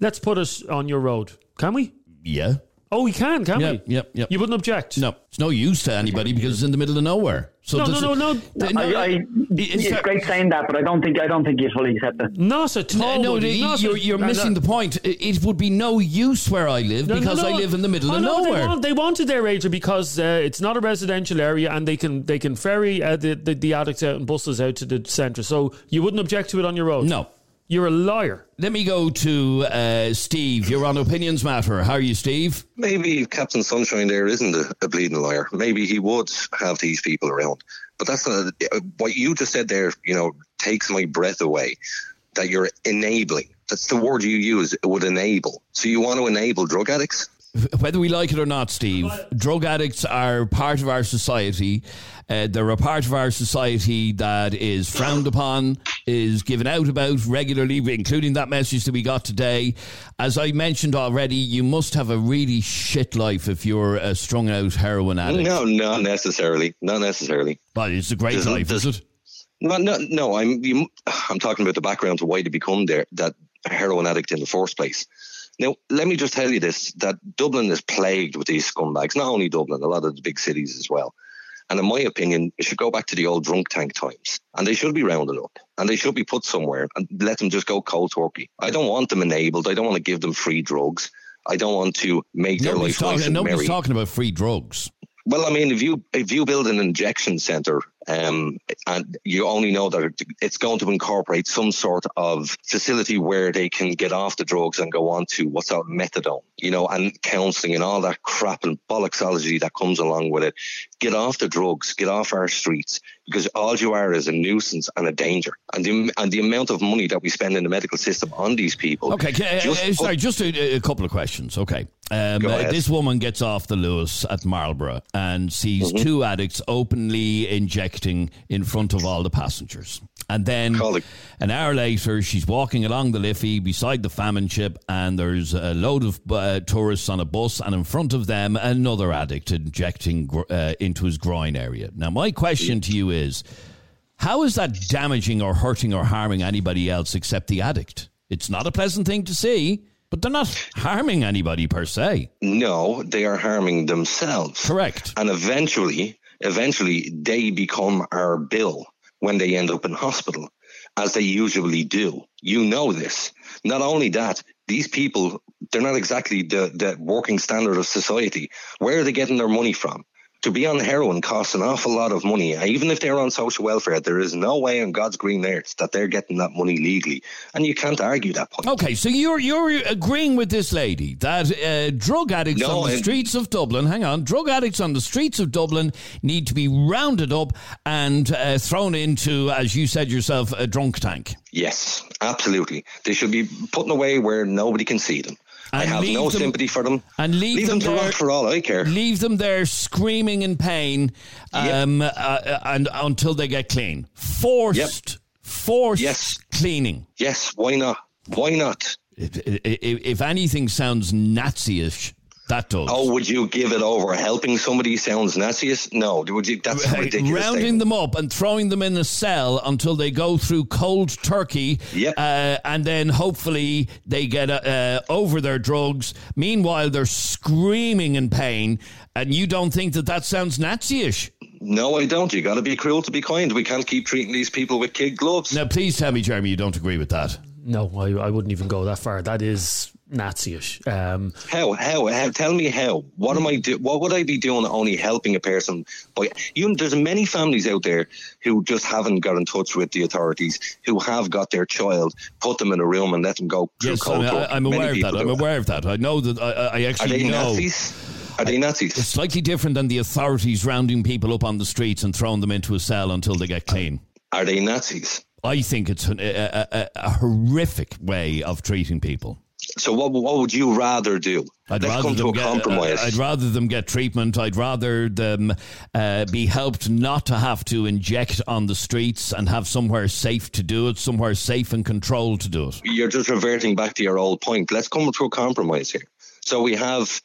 let's put it on your road. Can we? yeah. Oh, we can, can Yep, we? yep, yep. You wouldn't object? No, it's no use to anybody because it's in the middle of nowhere. So No, does no, it- no, no. the- I, I, it's it's that- great saying that, but I don't think I don't think you fully accept it. Not at all. No, no, buddy, you're, you're missing no. the point. It it would be no use where I live No, no, because I live in the middle Oh, of no, nowhere. They, want, they wanted their Adrian because uh, it's not a residential area and they can they can ferry uh, the, the the addicts out and buses out to the centre. So you wouldn't object to it on your road. No. You're a liar. Let me go to uh, Steve. You're on Opinions Matter. How are you, Steve? maybe Captain Sunshine there isn't a, a bleeding liar. Maybe he would have these people around. But that's not what you just said there. You know, takes my breath away. That you're enabling. That's the word you use. It would enable. So you want to enable drug addicts? Whether we like it or not, Steve, drug addicts are part of our society. Uh, they're a part of our society that is frowned upon, is given out about regularly, including that message that we got today. As I mentioned already, you must have a really shit life if you're a strung out heroin addict. No, not necessarily. Not necessarily. But it's a great Doesn't- life, is does- it? No, no, no. I'm you, I'm talking about the background to why they become there that heroin addict in the first place. Now, let me just tell you this: that Dublin is plagued with these scumbags. Not only Dublin, a lot of the big cities as well. And in my opinion, it should go back to the old drunk tank times, and they should be rounded up, and they should be put somewhere, and let them just go cold turkey. I don't want them enabled. I don't want to give them free drugs. I don't want to make their Nobody's, life nice talking, and nobody's merry. talking about free drugs. Well, I mean, if you if you build an injection center, um, and you only know that it's going to incorporate some sort of facility where they can get off the drugs and go on to what's called methadone, you know, and counselling and all that crap and bollocksology that comes along with it. Get off the drugs, get off our streets, because all you are is a nuisance and a danger. And the and the amount of money that we spend in the medical system on these people. Okay, uh, just uh, sorry, just a, a couple of questions. Okay. Um, uh, this woman gets off the Luas at Marlborough and sees Mm-hmm. two addicts openly injecting in front of all the passengers. And then Colleague. an hour later, she's walking along the Liffey beside the famine ship, and there's a load of uh, tourists on a bus, and in front of them, another addict injecting gr- uh, into his groin area. Now, my question to you is how is that damaging or hurting or harming anybody else except the addict? It's not a pleasant thing to see, but they're not harming anybody per se. No, they are harming themselves. Correct. And eventually, eventually they become our bill when they end up in hospital, as they usually do. You know this. Not only that, these people, they're not exactly the, the working standard of society. Where are they getting their money from? To be on heroin costs an awful lot of money. Even if they're on social welfare, there is no way on God's green earth that they're getting that money legally. And you can't argue that point. Okay, so you're you're agreeing with this lady that uh, drug addicts No, on the streets of Dublin, hang on, drug addicts on the streets of Dublin need to be rounded up and uh, thrown into, as you said yourself, a drunk tank. Yes, absolutely. They should be put away where nobody can see them. I have leave no them- sympathy for them. and leave them, them to there- rot for all I care. Leave them there screaming in pain um, uh, uh, and until they get clean. Forced, forced Yes. cleaning. Yes, why not? Why not? If, if, if anything sounds Nazi-ish, that does. Oh, would you give it over? Helping somebody sounds naziest? No, would you? That's a Hey, ridiculous. rounding statement. them up and throwing them in a cell until they go through cold turkey, Yep. uh, and then hopefully they get uh, over their drugs. Meanwhile, they're screaming in pain, and you don't think that that sounds Nazi-ish? No, I don't. You got to be cruel to be kind. We can't keep treating these people with kid gloves. Now, please tell me, Jeremy, you don't agree with that. No, I, I wouldn't even go that far. That is Nazi-ish. Um, How, how? How? Tell me how. What am I do? What would I be doing? Only helping a person by you. There's many families out there who just haven't got in touch with the authorities, who have got their child, put them in a room and let them go Yes, cold I, turkey. am Many aware of that. I'm do. aware of that. I know that. I, I Are actually they know. Nazis? Are they Nazis? It's slightly different than the authorities rounding people up on the streets and throwing them into a cell until they get clean. Are they Nazis? I think it's an, a, a, a, a horrific way of treating people. So what, what would you rather do? I'd Let's rather come to them a get, compromise. I'd rather them get treatment. I'd rather them uh, be helped not to have to inject on the streets and have somewhere safe to do it, somewhere safe and controlled to do it. You're just reverting back to your old point. Let's come to a compromise here. So we have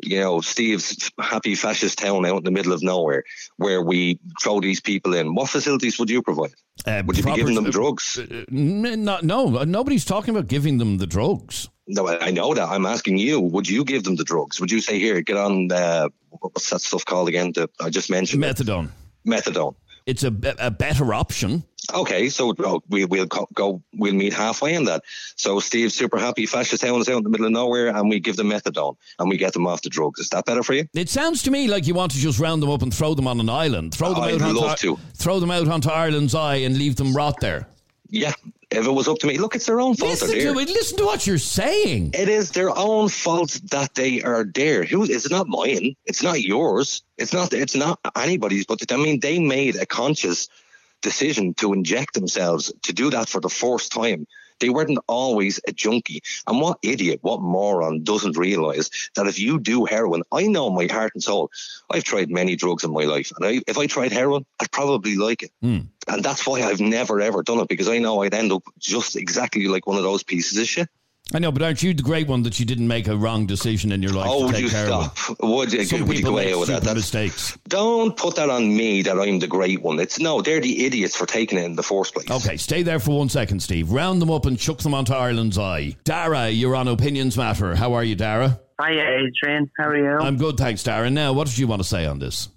you know, Steve's happy fascist town out in the middle of nowhere, where we throw these people in. What facilities would you provide? Uh, would you be giving them drugs? Uh, not, no, nobody's talking about giving them the drugs. No, I know that. I'm asking you. Would you give them the drugs? Would you say, "Here, get on"? Uh, what's that stuff called again? That I just mentioned. Methadone. Methadone. It's a, a better option. Okay, so uh, we, we'll co- go. We'll meet halfway in that. So Steve's super happy. Fascist town is out in the middle of nowhere, and we give them methadone, and we get them off the drugs. Is that better for you? It sounds to me like you want to just round them up and throw them on an island. Throw them I'd out onto, to. throw them out onto Ireland's eye and leave them rot there. Yeah. If it was up to me, look, it's their own fault. Listen they're there. to it. Listen to what you're saying. It is their own fault that they are there. Who? It's not mine. It's not yours. It's not. It's not anybody's. But I mean, they made a conscious decision to inject themselves to do that for the first time. They weren't always a junkie. And what idiot, what moron doesn't realize that if you do heroin, I know my heart and soul. I've tried many drugs in my life, and I, if I tried heroin, I'd probably like it. Hmm. And that's why I've never ever done it because I know I'd end up just exactly like one of those pieces of shit. I know, but aren't you the great one that you didn't make a wrong decision in your life Oh, to would take you heroin? stop? Would you, Some would you go away with that? That's, mistakes. don't put that on me that I'm the great one. It's no, they're the idiots for taking it in the first place. Okay, stay there for one second, Steve. Round them up and chuck them onto Ireland's eye. Dara, you're on Opinions Matter. How are you, Dara? Hi, Adrian. How are you? I'm good, thanks, Dara. Now, what did you want to say on this?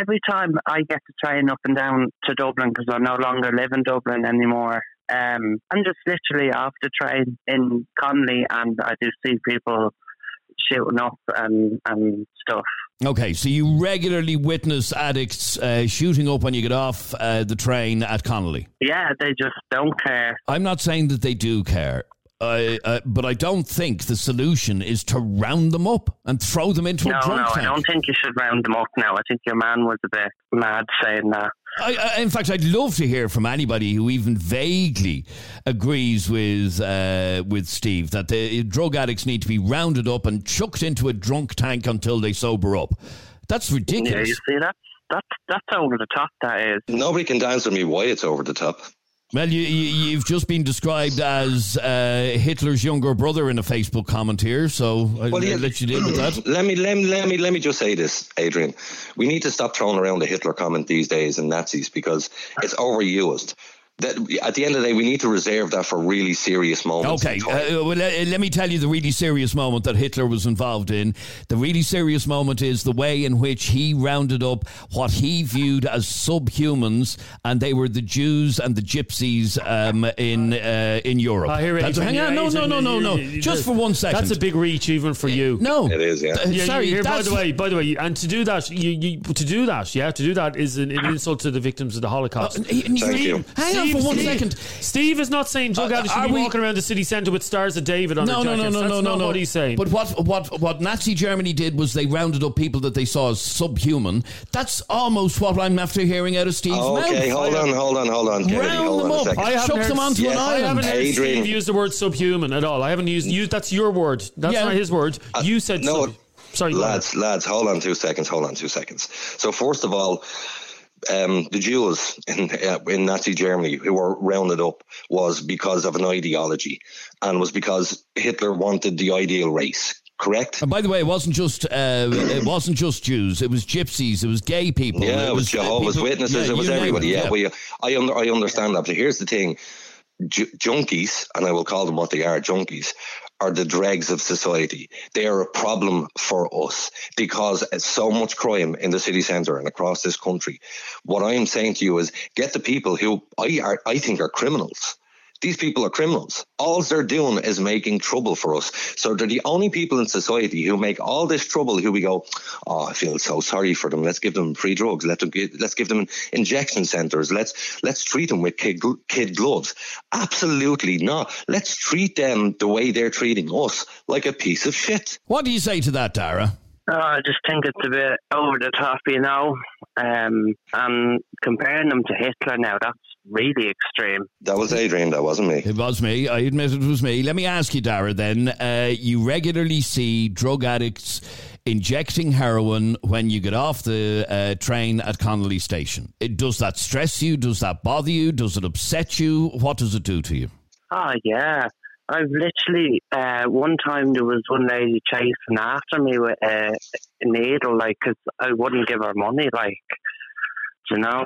Every time I get to train up and down to Dublin because I no longer live in Dublin anymore, um, I'm just literally off the train in Connolly and I do see people shooting up and, and stuff. Okay, so you regularly witness addicts uh, shooting up when you get off uh, the train at Connolly. Yeah, they just don't care. I'm not saying that they do care. Uh, uh, but I don't think the solution is to round them up and throw them into No, a drunk no, no, I don't think you should round them up now. I think your man was a bit mad saying that. I, I, in fact, I'd love to hear from anybody who even vaguely agrees with uh, with Steve that the drug addicts need to be rounded up and chucked into a drunk tank until they sober up. That's ridiculous. Yeah, ridiculous. you see that? That's that's over the top. That is. Nobody can answer me why it's over the top. Well, you, you, you've just been described as uh, Hitler's younger brother in a Facebook comment here, so I'll yeah. let you deal with that. Let me let me let me let me just say this, Adrian. We need to stop throwing around the Hitler comment these days and Nazis because it's overused. That at the end of the day, we need to reserve that for really serious moments. Okay, uh, well, let, let me tell you the really serious moment that Hitler was involved in. The really serious moment is the way in which he rounded up what he viewed as subhumans, and they were the Jews and the Gypsies um, in uh, in Europe. Here, That's- hang on, no, no, no, no, no. Just for one second. That's a big reach even for you. no, it is, yeah. Uh, Yeah, sorry, here, by the way, by the way, and to do that, you, you to do that, yeah, to do that is an, an insult to the victims of the Holocaust. Uh, you- Thank you. Hang on for one second. Steve is not saying drug Uh, addicts should are be we- walking around the city centre with stars of David on No, their no, no, jackets. no, That's no, no, no. what he's saying. But what, what, what Nazi Germany did was they rounded up people that they saw as subhuman. That's almost what I'm after hearing out of Steve's mouth. Okay, hold on, hold on, hold on, Kennedy. Round Hold them on up. I haven't heard, them onto Yeah, an I haven't heard Adrian. Steve use the word subhuman at all. I haven't used you. That's your word. That's Yeah. not his word. You said no, sub- Sorry, lads, lads, hold on two seconds. Hold on two seconds. So first of all, um, the Jews in uh, in Nazi Germany who were rounded up was because of an ideology, and was because Hitler wanted the ideal race. Correct. And by the way, it wasn't just uh, it wasn't just Jews. It was gypsies. It was gay people. Yeah, it was uh, Jehovah's people- Witnesses. yeah, it was everybody. it, Yeah, we, I under, I understand that. But here's the thing: Ju- junkies, and I will call them what they are, junkies, are the dregs of society. They are a problem for us because so much crime in the city centre and across this country. What I'm saying to you is, get the people who I are, I think are criminals. These people are criminals. All they're doing is making trouble for us. So they're the only people in society who make all this trouble. Who we go, oh, I feel so sorry for them. Let's give them free drugs. Let them get, let's give them injection centres. Let's let's treat them with kid, kid gloves. Absolutely not. Let's treat them the way they're treating us, like a piece of shit. What do you say to that, Dara? Oh, I just think it's a bit over the top, you know. Um, and comparing them to Hitler now, that's really extreme. That was Adrian. That wasn't me. It was me. I admit it was me. Let me ask you, Dara. Then uh, you regularly see drug addicts injecting heroin when you get off the uh, train at Connolly Station. It, does that stress you? Does that bother you? Does it upset you? What does it do to you? Oh, yeah. I've literally uh, one time there was one lady chasing after me with a, needle, like, cause I wouldn't give her money, like you know.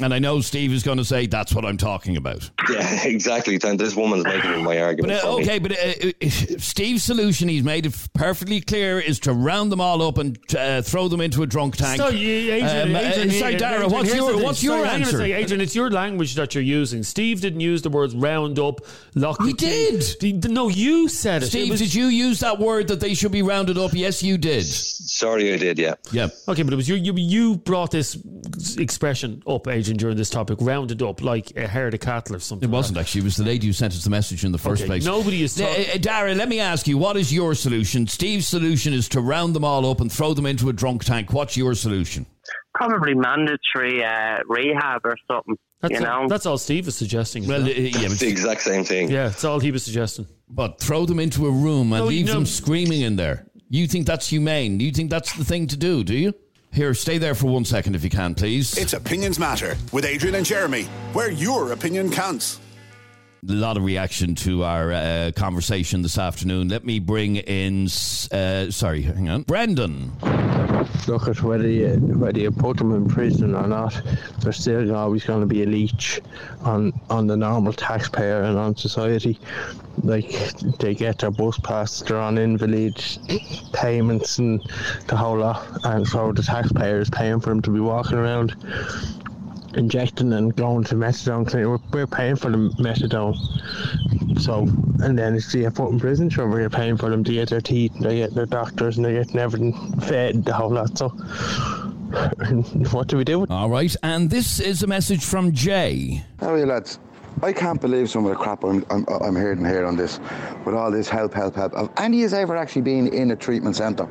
And I know Steve is going to say that's what I'm talking about. Yeah, exactly. And this woman's making my argument. But uh, okay, but uh, uh, Steve's solution, he's made it perfectly clear, is to round them all up and uh, throw them into a drunk tank. So, you- Adrian, Um, uh, Adrian, sorry, Dara, what's here's your thing. what's your Sorry, hang on a answer? second, Adrian, it's your language that you're using. Steve didn't use the words round up, lock. He did. No, you said it. Steve, It was- did you use that word that they should be rounded up? Yes, you did. Sorry, I did. Yeah. Yeah. Okay, but it was you. You, you brought this expression up, Adrian, during this topic, rounded up like a herd of cattle or something. It wasn't actually. It was the lady who sent us the message in the first Okay, place. nobody is talk- uh, Dara, let me ask you, what is your solution? Steve's solution is to round them all up and throw them into a drunk tank. What's your solution? Probably mandatory uh, rehab or something. That's, you all, know. that's all Steve is suggesting. Well, uh, yeah, It's the exact same thing. yeah, it's all he was suggesting. but throw them into a room and No, leave no. them screaming in there. You think that's humane? You think that's the thing to do? Do you? Here, stay there for one second if you can, please. It's Opinions Matter with Adrian and Jeremy, where your opinion counts. A lot of reaction to our uh, conversation this afternoon. Let me bring in, uh, sorry, hang on, Brendan. look at whether you, whether you put them in prison or not, there's still always going to be a leech on, on the normal taxpayer and on society. Like they get their bus pass, they're on invalid payments and the whole lot, and so the taxpayer is paying for them to be walking around injecting and going to methadone clinic. We're, we're paying for the methadone. So, and then if they get put in prison, sure, we're paying for them to get their teeth, and they get their doctors, and they get everything fed, the whole lot. So, what do we do? All right, and this is a message from Jay. How are you, lads? I can't believe some of the crap I'm, I'm, I'm hearing here on this, with all this help, help, help. Have any of you ever actually been in a treatment centre?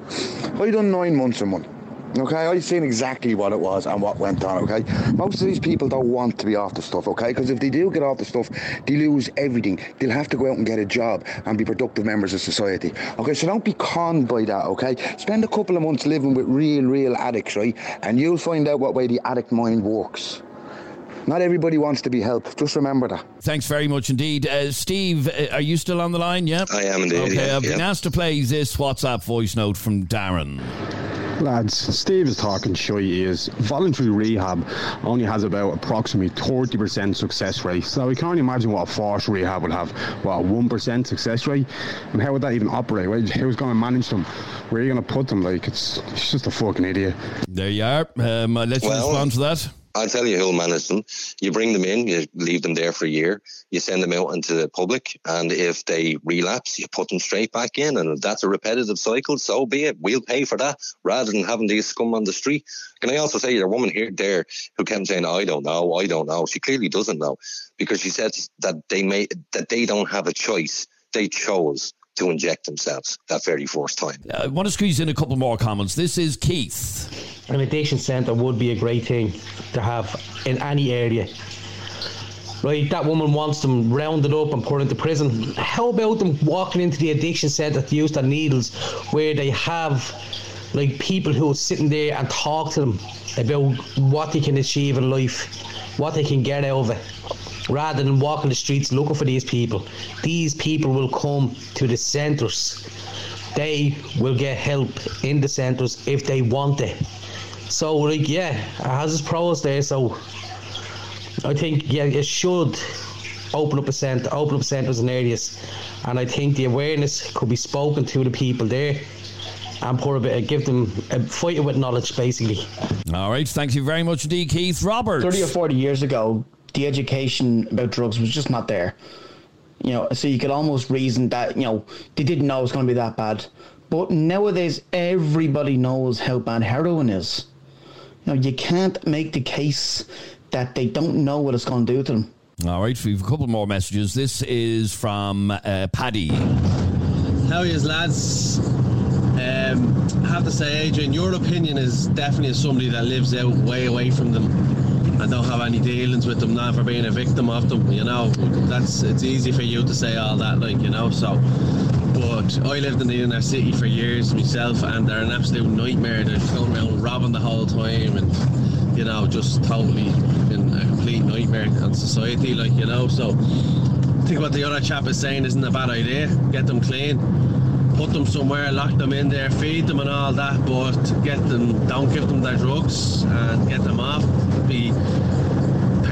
I done nine months in one. Okay, I've seen exactly what it was and what went on. Okay, most of these people don't want to be off the stuff. Okay, because if they do get off the stuff, they lose everything. They'll have to go out and get a job and be productive members of society. Okay, so don't be conned by that. Okay, spend a couple of months living with real, real addicts, right, and you'll find out what way the addict mind works. Not everybody wants to be helped. Just remember that. Thanks very much indeed. Uh, Steve, uh, are you still on the line? Yeah? I am indeed, Okay, yeah, I've been asked to play this WhatsApp voice note from Darren. Lads, Steve is talking shit. He is. Voluntary rehab only has about approximately 30% success rate. So we can only imagine what a forced rehab would have. What, a 1% success rate? And how would that even operate? Who's going to manage them? Where are you going to put them? Like, it's, it's just a fucking idiot. There you are. Um, I'll let you Well- respond to that. I'll tell you who'll manage them. You bring them in, you leave them there for a year, you send them out into the public, and if they relapse, you put them straight back in. And if that's a repetitive cycle, so be it. We'll pay for that rather than having these scum on the street. Can I also say, your woman here there who kept saying, "I don't know, I don't know." She clearly doesn't know because she said that they may that they don't have a choice. They chose to inject themselves that very first time. Uh, I want to squeeze in a couple more comments. This is Keith. An addiction centre would be a great thing to have in any area. Right, that woman wants them rounded up and put into prison. How about them walking into the addiction centre to use their needles where they have like people who are sitting there and talk to them about what they can achieve in life, what they can get out of it, rather than walking the streets looking for these people. These people will come to the centres. They will get help in the centres if they want it. So, like, yeah, it has its pros there. So, I think, yeah, it should open up a centre, open up centres in areas. And I think the awareness could be spoken to the people there and pour a bit, uh, give them a fight it with knowledge, basically. All right, thank you very much indeed, Keith. Robert. 30 or 40 years ago, the education about drugs was just not there. You know, so you could almost reason that, you know, they didn't know it was going to be that bad. But nowadays, everybody knows how bad heroin is. You know, you can't make the case that they don't know what it's going to do to them. All right, we have a couple more messages. This is from uh, Paddy. How is lads? Um, I have to say, Adrian, your opinion is definitely as somebody that lives out way away from them and don't have any dealings with them, now for being a victim of them. You know, that's it's easy for you to say all that, like you know. So, but I lived in the inner city for years myself, and they're an absolute nightmare. They're going around robbing the whole time, and you know, just totally been a complete nightmare on society, like you know. So I think what the other chap is saying isn't a bad idea. Get them clean, put them somewhere, lock them in there, feed them and all that, but get them, don't give them their drugs and get them off. Be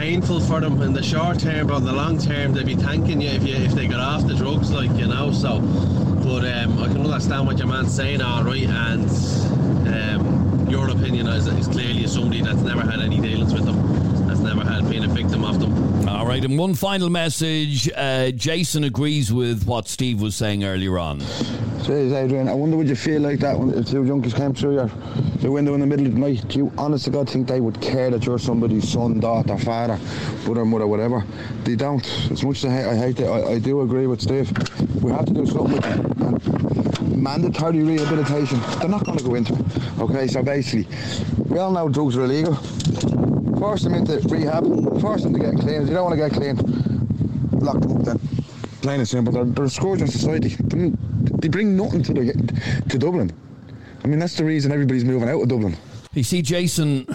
painful for them in the short term, but in the long term, they'd be thanking you if you if they got off the drugs, like you know. So, but um, I can understand what your man's saying, all right, and um, your opinion is, is clearly somebody that's never had any dealings with them, never had been a victim of them. All right, and one final message. Uh, Jason agrees with what Steve was saying earlier on. Jeez, Adrian, I wonder would you feel like that when if two junkies came through your, your window in the middle of the night? Do you honest to God think they would care that you're somebody's son, daughter, father, brother, mother, whatever? They don't. As much as I hate, I, hate it, I, I do agree with Steve. We have to do something with it. And mandatory rehabilitation, they're not going to go into it. Okay, so basically, we all know drugs are illegal. Force them into rehab, force them to get clean. If you don't want to get clean, lock them up then. Plain and simple. They're, they're a scourge on society. They, they bring nothing to the, to Dublin. I mean, that's the reason everybody's moving out of Dublin. You see, Jason,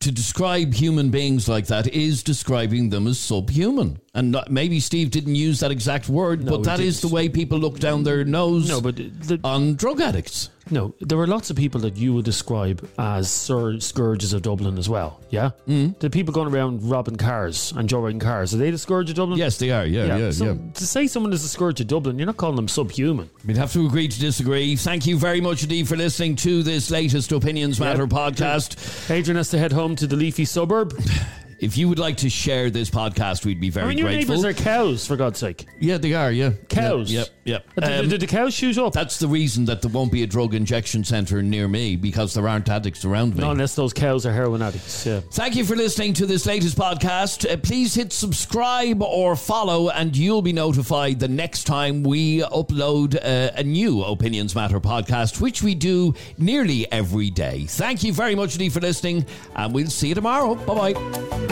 to describe human beings like that is describing them as subhuman. And not, maybe Steve didn't use that exact word, No, but he that is the way people look down their nose No, but the, on drug addicts. No, there are lots of people that you would describe as sir scourges of Dublin as well. Yeah, mm. the people going around robbing cars and joyriding cars are they the scourge of Dublin? Yes, they are. Yeah, yeah, so yeah. To say someone is a scourge of Dublin, you're not calling them subhuman. We'd have to agree to disagree. Thank you very much indeed for listening to this latest Opinions Matter podcast. Adrian has to head home to the leafy suburb. If you would like to share this podcast, we'd be very I mean, your grateful. neighbours are cows, for God's sake. Yeah, they are. Yeah, Cows? Yep, yep. Did, Um, did the cows shoot up? That's the reason that there won't be a drug injection centre near me because there aren't addicts around me. Not unless those cows are heroin addicts. Yeah. Thank you for listening to this latest podcast. Uh, please hit subscribe or follow, and you'll be notified the next time we upload uh, a new Opinions Matter podcast, which we do nearly every day. Thank you very much indeed for listening, and we'll see you tomorrow. Bye bye.